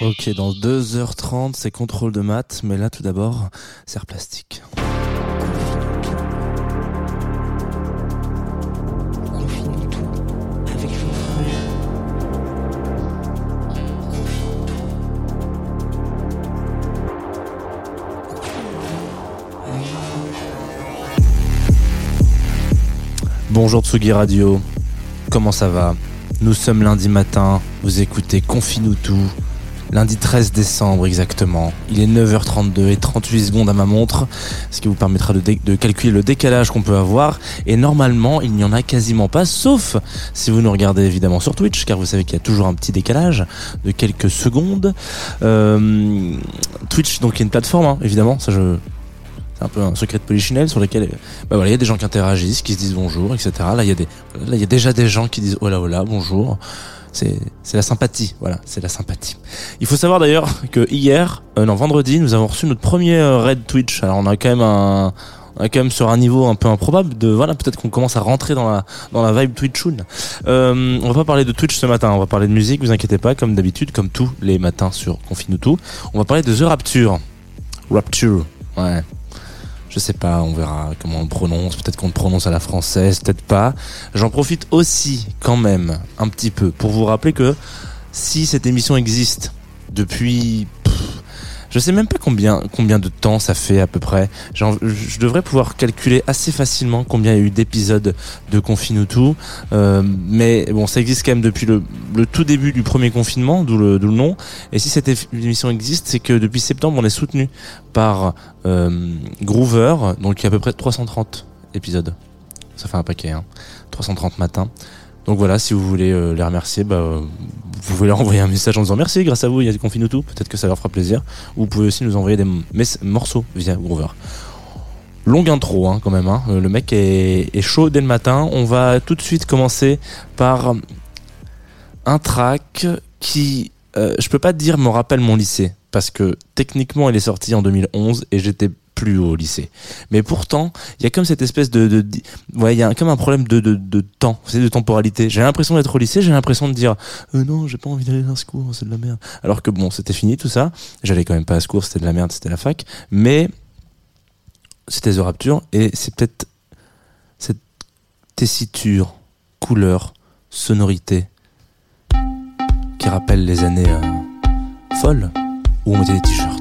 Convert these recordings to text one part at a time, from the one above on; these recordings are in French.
Ok, dans 2h30, c'est contrôle de maths, mais là tout d'abord, serre plastique. Bonjour Tsugi Radio, comment ça va? Nous sommes lundi matin, vous écoutez Confine-nous tout, lundi 13 décembre exactement. Il est 9h32 et 38 secondes à ma montre, ce qui vous permettra de calculer le décalage qu'on peut avoir. Et normalement, il n'y en a quasiment pas, sauf si vous nous regardez évidemment sur Twitch, car vous savez qu'il y a toujours un petit décalage de quelques secondes. Euh, Twitch, donc, est une plateforme, hein, évidemment, ça je... C'est un peu un secret de polichinelle sur lequel bah voilà, il y a des gens qui interagissent, qui se disent bonjour, etc. Là, il y a des, là, il y a déjà des gens qui disent hola hola, bonjour. C'est, c'est la sympathie, voilà, c'est la sympathie. Il faut savoir d'ailleurs que hier, euh, non, vendredi, nous avons reçu notre premier euh, raid Twitch. Alors, on a quand même un, on est quand même sur un niveau un peu improbable de voilà peut-être qu'on commence à rentrer dans la dans la vibe Twitchoun. Euh, on va pas parler de Twitch ce matin, on va parler de musique, vous inquiétez pas comme d'habitude comme tous les matins sur Confine tout. On va parler de The Rapture. Rapture. Ouais. Je sais pas, on verra comment on le prononce. Peut-être qu'on le prononce à la française, peut-être pas. J'en profite aussi, quand même, un petit peu, pour vous rappeler que si cette émission existe depuis, je sais même pas combien combien de temps ça fait à peu près. Je devrais pouvoir calculer assez facilement combien il y a eu d'épisodes de Confine tout. Euh, mais bon, ça existe quand même depuis le, le tout début du premier confinement, d'où le, le nom. Et si cette émission existe, c'est que depuis septembre, on est soutenu par euh, Groover, donc il y a à peu près 330 épisodes. Ça fait un paquet, hein. 330 matins. Donc voilà, si vous voulez euh, les remercier, bah, euh, vous pouvez leur envoyer un message en disant merci, grâce à vous, il y a des confines tout. Peut-être que ça leur fera plaisir. Ou vous pouvez aussi nous envoyer des morceaux via Groover. Longue intro, hein, quand même. Hein. Euh, Le mec est, chaud dès le matin. On va tout de suite commencer par un track qui, euh, je peux pas dire, me rappelle mon lycée. Parce que techniquement, il est sorti en 2011 et j'étais plus au lycée. Mais pourtant, il y a comme cette espèce de, de, ouais, il y a comme un problème de, de, temps, c'est de temporalité. J'ai l'impression d'être au lycée, j'ai l'impression de dire, euh, non, j'ai pas envie d'aller à ce cours, c'est de la merde. Alors que bon, c'était fini tout ça. J'allais quand même pas à ce cours, c'était de la merde, c'était la fac. Mais c'était The Rapture et c'est peut-être cette tessiture, couleur, sonorité qui rappelle les années euh, folles où on mettait des t-shirts.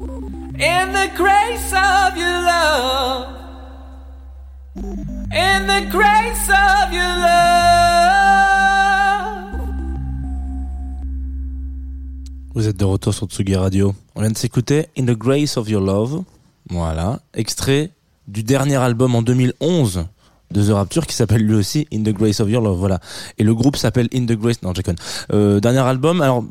In the grace of your love, in the grace of your love. Vous êtes de retour sur Tsugi Radio. On vient de s'écouter In the Grace of Your Love. Voilà. Extrait du dernier album en 2011 de The Rapture qui s'appelle lui aussi In the Grace of Your Love. Voilà. Et le groupe s'appelle In the Grace. Non, déconne. Euh, dernier album. Alors,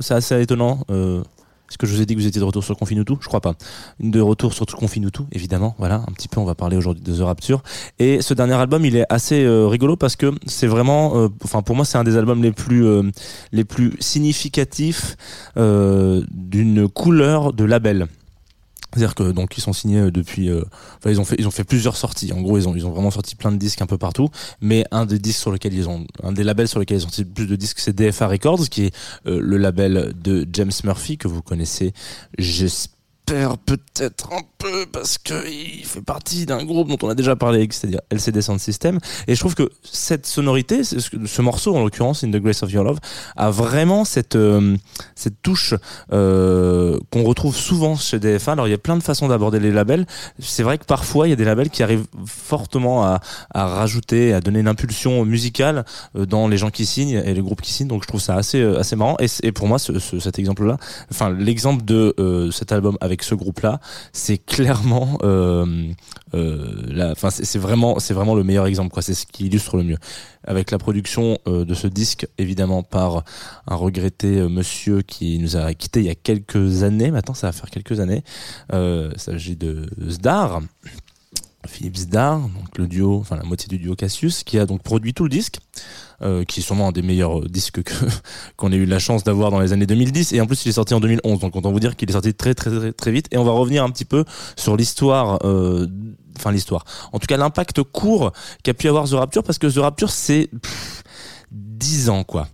c'est assez étonnant. Euh, est-ce que je vous ai dit que vous étiez de retour sur Confinutu Je crois pas. De retour sur Confinutu, évidemment. Voilà, un petit peu, on va parler aujourd'hui de The Rapture. Et ce dernier album, il est assez euh, rigolo parce que c'est vraiment, euh, enfin pour moi, c'est un des albums les plus euh, les plus significatifs d'une couleur de label. C'est-à-dire que donc ils sont signés euh, depuis, euh, enfin ils ont fait ils ont fait plusieurs sorties. En gros ils ont ils ont vraiment sorti plein de disques un peu partout. Mais un des disques sur lesquels ils ont un des labels sur lesquels ils ont sorti le plus de disques c'est DFA Records qui est euh, le label de James Murphy que vous connaissez. J'espère peut-être un peu parce que il fait partie d'un groupe dont on a déjà parlé, c'est-à-dire LCD Sound System. Et je trouve que cette sonorité, ce, ce morceau en l'occurrence, In the Grace of Your Love, a vraiment cette euh, cette touche euh, qu'on retrouve souvent chez DFA. Alors il y a plein de façons d'aborder les labels. C'est vrai que parfois il y a des labels qui arrivent fortement à, à rajouter, à donner une impulsion musicale euh, dans les gens qui signent et les groupes qui signent. Donc je trouve ça assez euh, assez marrant. Et, et pour moi, ce, ce- cet exemple-là, enfin l'exemple de euh, cet album avec ce groupe-là, c'est clairement, euh, euh, c'est vraiment, c'est vraiment le meilleur exemple. quoi. C'est ce qui illustre le mieux. Avec la production euh, de ce disque, évidemment par un regretté euh, monsieur qui nous a quitté il y a quelques années. Maintenant, ça va faire quelques années. Il s'agit de Zdar. Philippe Zdar, donc le duo, enfin la moitié du duo Cassius, qui a donc produit tout le disque, euh, qui est sûrement un des meilleurs euh, disques que qu'on ait eu la chance d'avoir dans les années 2010, et en plus il est sorti en 2011, donc autant vous dire qu'il est sorti très très très vite. Et on va revenir un petit peu sur l'histoire, euh, enfin l'histoire, en tout cas l'impact court qu'a pu avoir The Rapture, parce que The Rapture c'est pff, 10 ans quoi.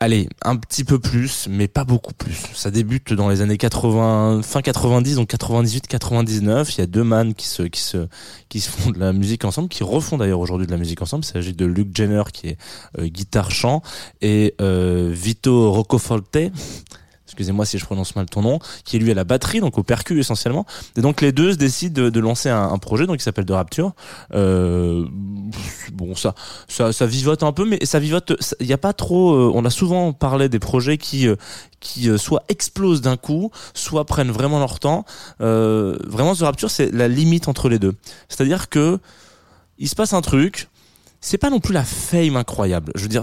Allez, un petit peu plus, mais pas beaucoup plus. Ça débute dans les années 80, fin 90, donc 98, 99. Il y a deux man qui se, qui se, qui se font de la musique ensemble, qui refont d'ailleurs aujourd'hui de la musique ensemble. Il s'agit de Luke Jenner qui est euh, guitare chant et euh, Vito Roccoforte. Excusez-moi si je prononce mal ton nom, qui est lui à la batterie, donc au percu essentiellement. Et donc les deux se décident de, lancer un, projet, donc qui s'appelle De Rapture. Euh, bon, ça, ça, ça vivote un peu, mais ça vivote. Il n'y a pas trop. euh, on a souvent parlé des projets qui, euh, qui euh, soit explosent d'un coup, soit prennent vraiment leur temps. Euh, vraiment, The Rapture, c'est la limite entre les deux. C'est-à-dire que il se passe un truc. C'est pas non plus la fame incroyable. Je veux dire,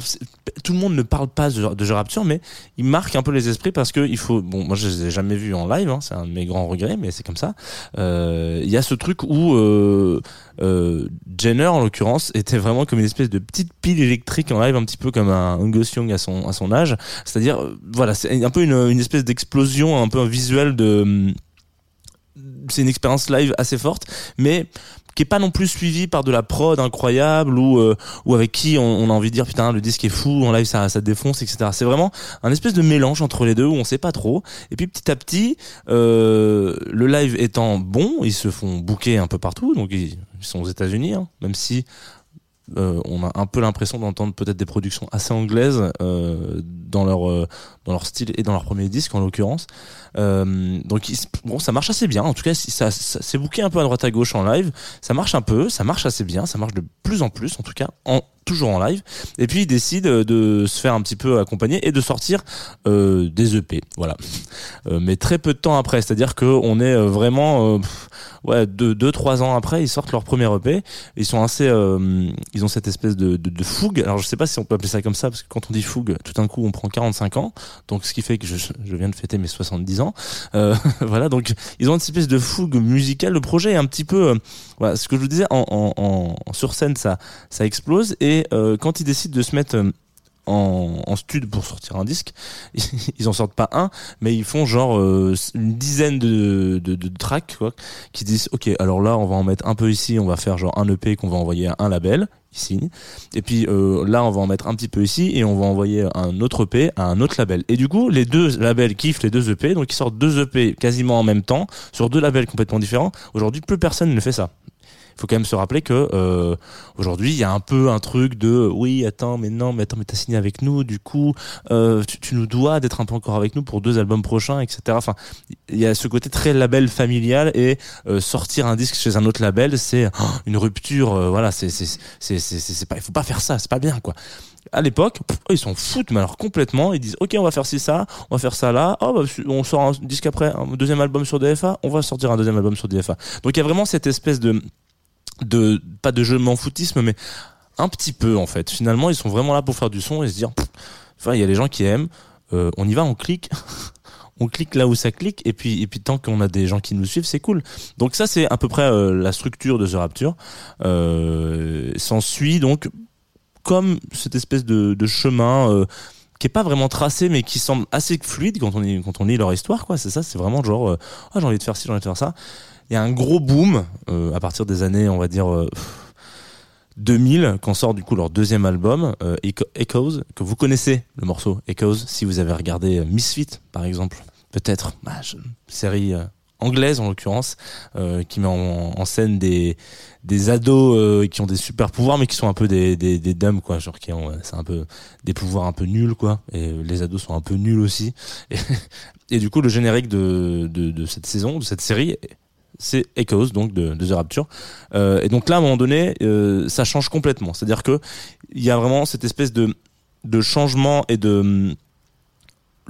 tout le monde ne parle pas de, de Rapture, mais il marque un peu les esprits parce que il faut. Bon, moi je les ai jamais vus en live, hein, c'est un de mes grands regrets, mais c'est comme ça. Euh, Il y a ce truc où euh, euh, Jenner, en l'occurrence, était vraiment comme une espèce de petite pile électrique en live, un petit peu comme un Angus Young à son à son âge. C'est-à-dire, voilà, c'est un peu une, une espèce d'explosion, un peu un visuel de. hum, C'est une expérience live assez forte, mais qui est pas non plus suivi par de la prod incroyable ou euh, ou avec qui on, on a envie de dire putain le disque est fou en live ça ça défonce etc c'est vraiment un espèce de mélange entre les deux où on sait pas trop et puis petit à petit euh, le live étant bon ils se font booker un peu partout donc ils, ils sont aux États-Unis hein, même si euh, on a un peu l'impression d'entendre peut-être des productions assez anglaises euh, dans leur euh, dans leur style et dans leur premier disque en l'occurrence. Euh, donc bon, ça marche assez bien. En tout cas, ça, c'est booké un peu à droite à gauche en live. Ça marche un peu, ça marche assez bien, ça marche de plus en plus en tout cas, toujours en live. Et puis ils décident de se faire un petit peu accompagner et de sortir euh, des EP. Voilà. Euh, mais très peu de temps après, c'est-à-dire que on est euh, vraiment euh, ouais deux deux trois ans après, ils sortent leur premier EP. Ils sont assez, euh, ils ont cette espèce de, fougue. Alors je sais pas si on peut appeler ça comme ça parce que quand on dit fougue, tout d'un coup on prend 45 ans. Donc ce qui fait que je viens de fêter mes 70 ans. Euh, voilà, donc ils ont une espèce de fougue musicale. Le projet est un petit peu, euh, ce que je vous disais, en, sur scène ça ça explose. Et euh, quand ils décident de se mettre en, stud pour sortir un disque, ils en sortent pas un, mais ils font genre une dizaine de, tracks qui disent ok alors là on va en mettre un peu ici, on va faire genre un EP qu'on va envoyer à un label signent. Et puis euh, là, on va en mettre un petit peu ici et on va envoyer un autre EP à un autre label. Et du coup, les deux labels kiffent les deux EP, donc ils sortent deux EP quasiment en même temps sur deux labels complètement différents. Aujourd'hui, plus personne ne fait ça. Faut quand même se rappeler que euh, aujourd'hui il y a un peu un truc de oui attends mais non mais attends mais t'as signé avec nous du coup euh, tu, nous dois d'être un peu encore avec nous pour deux albums prochains etc enfin il y a ce côté très label familial et euh, sortir un disque chez un autre label c'est oh, une rupture euh, voilà c'est c'est c'est c'est pas il faut pas faire ça c'est pas bien quoi à l'époque, ils s'en foutent, mais alors complètement. Ils disent, ok, on va faire ci, ça, on va faire ça là. Oh, bah, on sort un disque après, un deuxième album sur DFA, on va sortir un deuxième album sur DFA. Donc il y a vraiment cette espèce de, de pas de jeu m'en foutisme, mais un petit peu en fait. Finalement, ils sont vraiment là pour faire du son et se dire, enfin, il y a les gens qui aiment. euh, on y va, on clique. On clique là où ça clique et puis et puis tant qu'on a des gens qui nous suivent c'est cool donc ça c'est à peu près euh, la structure de The Rapture euh, s'ensuit donc comme cette espèce de, de chemin euh, qui est pas vraiment tracé mais qui semble assez fluide quand on lit, quand on lit leur histoire quoi c'est ça c'est vraiment genre euh, ah j'ai envie de faire ci j'ai envie de faire ça il y a un gros boom euh, à partir des années on va dire euh, 2000 quand sort du coup leur deuxième album euh, Echo- Echoes que vous connaissez le morceau Echoes si vous avez regardé euh, Misfit par exemple. Peut-être bah, série euh, anglaise en l'occurrence euh, qui met en, scène des des ados euh, qui ont des super pouvoirs mais qui sont un peu des des, des quoi. Genre qui ont euh, c'est un peu des pouvoirs un peu nuls quoi. Et euh, les ados sont un peu nuls aussi. Et, du coup le générique de de cette saison de cette série c'est Echoes donc de, de The Rapture. Euh, et donc là à un moment donné euh, ça change complètement. C'est à dire que il y a vraiment cette espèce de de changement et de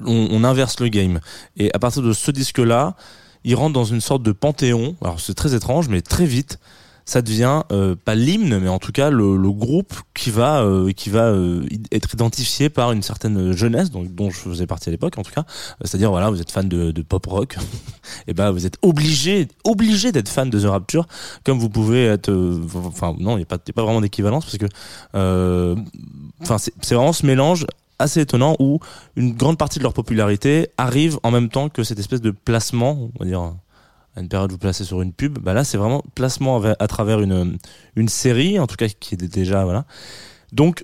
on, on inverse le game. Et à partir de ce disque là il rentre dans une sorte de panthéon. Alors c'est très étrange mais très vite ça devient euh, pas l'hymne mais en tout cas le, groupe qui va euh, qui va euh, être identifié par une certaine jeunesse dont je faisais partie à l'époque en tout cas. C'est-à-dire voilà vous êtes fan de, pop rock et ben vous êtes obligé obligé d'être fan de The Rapture comme vous pouvez être enfin non il y a pas a pas vraiment d'équivalence parce que enfin c'est vraiment ce mélange assez étonnant où une grande partie de leur popularité arrive en même temps que cette espèce de placement on va dire à une période où vous placez sur une pub bah là c'est vraiment placement à travers une une série en tout cas qui est déjà voilà donc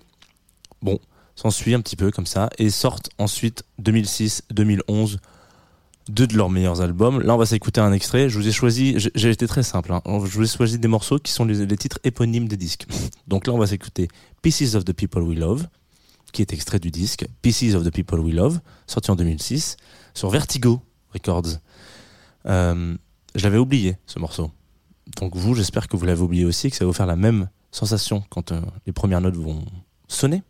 bon s'ensuit un petit peu comme ça et sortent ensuite 2006 2011 deux de leurs meilleurs albums. Là, on va s'écouter un extrait. Je vous ai choisi, j'ai- j'ai été très simple. Hein. Je vous ai choisi des morceaux qui sont les, les titres éponymes des disques. Donc là, on va s'écouter Pieces of the People We Love, qui est extrait du disque Pieces of the People We Love, sorti en 2006 sur Vertigo Records. Euh, je l'avais oublié ce morceau. Donc vous, j'espère que vous l'avez oublié aussi, que ça va vous faire la même sensation quand euh, les premières notes vont sonner.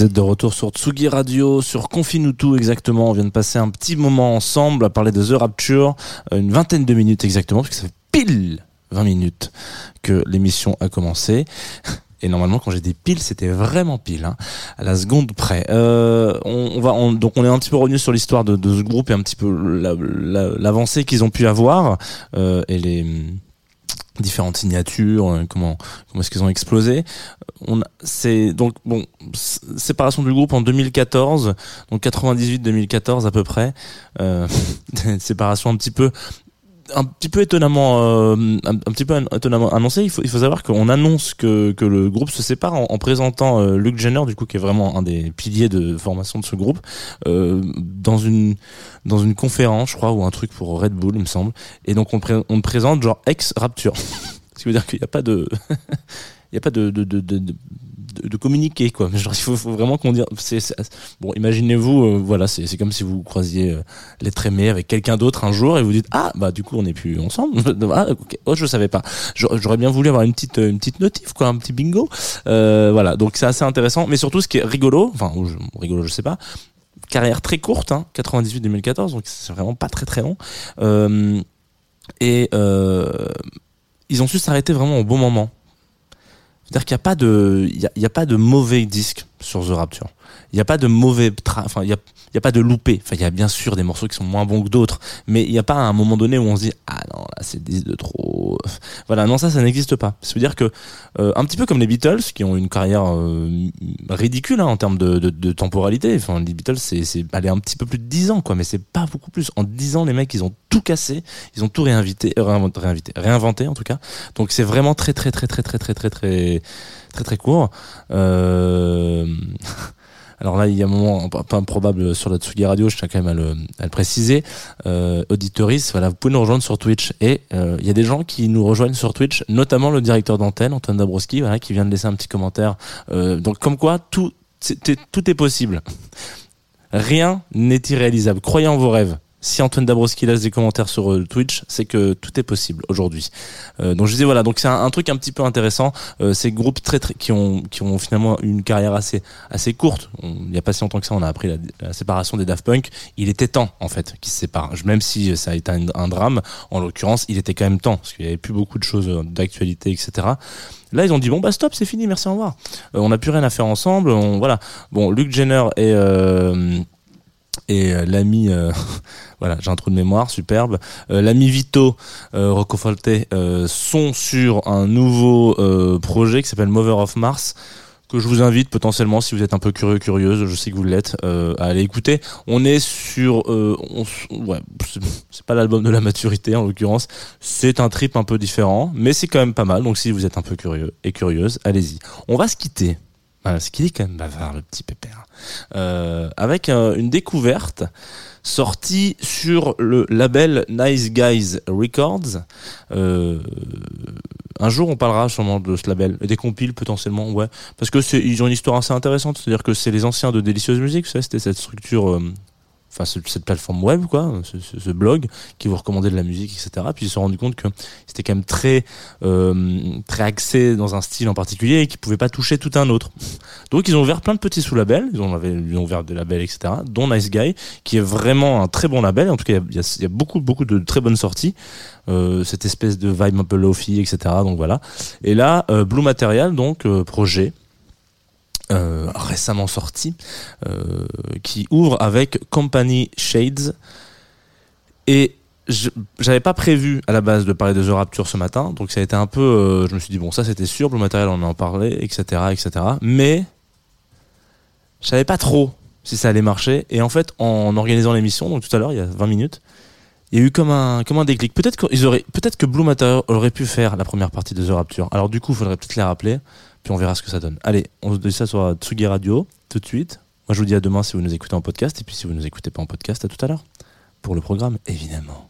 Vous êtes de retour sur Tsugi Radio, sur Confinutu exactement. On vient de passer un petit moment ensemble à parler de The Rapture, euh, une vingtaine de minutes exactement, parce que ça fait pile 20 minutes que l'émission a commencé. Et normalement, quand j'ai des piles, c'était vraiment pile, hein, à la seconde près. Euh, on, va, on- donc on est un petit peu revenu sur l'histoire de, ce groupe et un petit peu la- la- l'avancée qu'ils ont pu avoir euh, et les différentes signatures, euh, comment comment est-ce qu'ils ont explosé. On c'est donc bon séparation du groupe en 2014, donc 98-2014 à peu près. Euh, séparation un petit peu un petit peu étonnamment euh, un, petit peu étonnamment annoncé il faut il faut savoir qu'on annonce que que le groupe se sépare en, en présentant euh, Luke Jenner du coup qui est vraiment un des piliers de formation de ce groupe euh, dans une dans une conférence je crois ou un truc pour Red Bull il me semble. Et donc on on le présente genre ex Rapture ce qui veut dire qu'il n'y a pas de il y a pas de de de, de, de communiquer quoi. Genre il faut, vraiment qu'on dise bon imaginez-vous euh, voilà c'est comme si vous croisiez euh, l'être aimé avec quelqu'un d'autre un jour et vous dites ah bah du coup on n'est plus ensemble. Ah, oh je savais pas. J'aurais bien voulu avoir une petite une petite notif quoi un petit bingo. Euh, voilà. Donc c'est assez intéressant. Mais surtout ce qui est rigolo enfin rigolo je sais pas. Carrière très courte hein, 98-2014 donc c'est vraiment pas très très long. Euh, et euh, ils ont su s'arrêter vraiment au bon moment c'est-à-dire qu'il n'y a pas de, a pas de mauvais disque sur The Rapture. Il n'y a pas de mauvais, enfin, il y a, a pas de loupé. Enfin, il y a bien sûr des morceaux qui sont moins bons que d'autres, mais il n'y a pas un moment donné où on se dit, ah non, là, c'est 10 de trop. Voilà, non, ça, ça n'existe pas. Ça veut dire que, euh, un petit peu comme les Beatles, qui ont une carrière euh, ridicule hein, en termes de, de, temporalité. Enfin, les Beatles, c'est, c'est aller un petit peu plus de 10 ans, quoi, mais c'est pas beaucoup plus. En 10 ans, les mecs, ils ont tout cassé, ils ont tout réinvité, réinventé, réinventé en tout cas. Donc c'est vraiment très très très très très très très très très très court. Euh... Alors là, il y a un moment un peu improbable sur la Tsugi Radio, je tiens quand même à le, à le préciser. Euh, auditoris, voilà, vous pouvez nous rejoindre sur Twitch. Et euh, il y a des gens qui nous rejoignent sur Twitch, notamment le directeur d'antenne, Antoine Dabrowski, voilà, qui vient de laisser un petit commentaire. Euh, donc comme quoi, tout, tout est possible. Rien n'est irréalisable. Croyez en vos rêves. Si Antoine Dabrowski laisse des commentaires sur euh, Twitch, c'est que tout est possible aujourd'hui. Euh, donc je disais voilà, donc c'est un, truc un petit peu intéressant. Euh, ces groupes très, très qui ont qui ont finalement une carrière assez assez courte. Il n'y a pas si longtemps que ça, on a appris la, séparation des Daft Punk. Il était temps en fait qu'ils se séparent. Même si ça a été un, drame, en l'occurrence, il était quand même temps parce qu'il n'y avait plus beaucoup de choses d'actualité, etc. Là, ils ont dit bon bah stop, c'est fini, merci, au revoir. On n'a plus rien à faire ensemble. Voilà. Bon, Luke Jenner et et euh, l'ami euh, voilà j'ai un trou de mémoire superbe. Euh, l'ami Vito Rocco Forte euh, sont sur un nouveau projet qui s'appelle Mover of Mars que je vous invite potentiellement si vous êtes un peu curieux curieuse je sais que vous l'êtes à aller écouter. On est sur ouais c'est- pas l'album de la maturité en l'occurrence. C'est un trip un peu différent mais c'est quand même pas mal. Donc si vous êtes un peu curieux et curieuse allez-y. On va se quitter. Voilà, ce qu'il est quand même bavard le petit pépère avec euh, une découverte sortie sur le label Nice Guys Records. Euh, un jour, on parlera sûrement de ce label des compiles potentiellement, ouais, parce que ils ont une histoire assez intéressante. C'est-à-dire que c'est les anciens de Délicieuse Musique, c'était cette structure. euh, Enfin, ce- cette plateforme web, quoi, ce, ce- ce blog qui vous recommandait de la musique, etc. Puis ils se sont rendus compte que c'était quand même très, euh, très axé dans un style en particulier et qu'ils pouvaient pas toucher tout un autre. Donc ils ont ouvert plein de petits sous-labels, ils ont, ils ont ouvert des labels, etc., dont Nice Guy, qui est vraiment un très bon label, en tout cas il y a, y a beaucoup, beaucoup de très bonnes sorties, euh, cette espèce de vibe un peu lofi, etc., donc voilà. Et là, euh, Blue Material, donc euh, projet, euh, récemment sorti, euh, qui ouvre avec Company Shades, et j'avais pas prévu à la base de parler de The Rapture ce matin, donc ça a été un peu, euh, je me suis dit bon ça c'était sûr, Blue Material on en parlait, etc., etc., mais je savais pas trop si ça allait marcher. Et en fait, en organisant l'émission, donc tout à l'heure, il y a 20 minutes, il y a eu comme un, comme un déclic. Peut-être qu'ils peut-être que Blue Material aurait pu faire la première partie de The Rapture. Alors du coup, il faudrait peut-être les rappeler, puis on verra ce que ça donne. Allez, on se dit ça sur Tsugi Radio, tout de suite. Moi, je vous dis à demain si vous nous écoutez en podcast, et puis si vous nous écoutez pas en podcast, à tout à l'heure. Pour le programme, évidemment.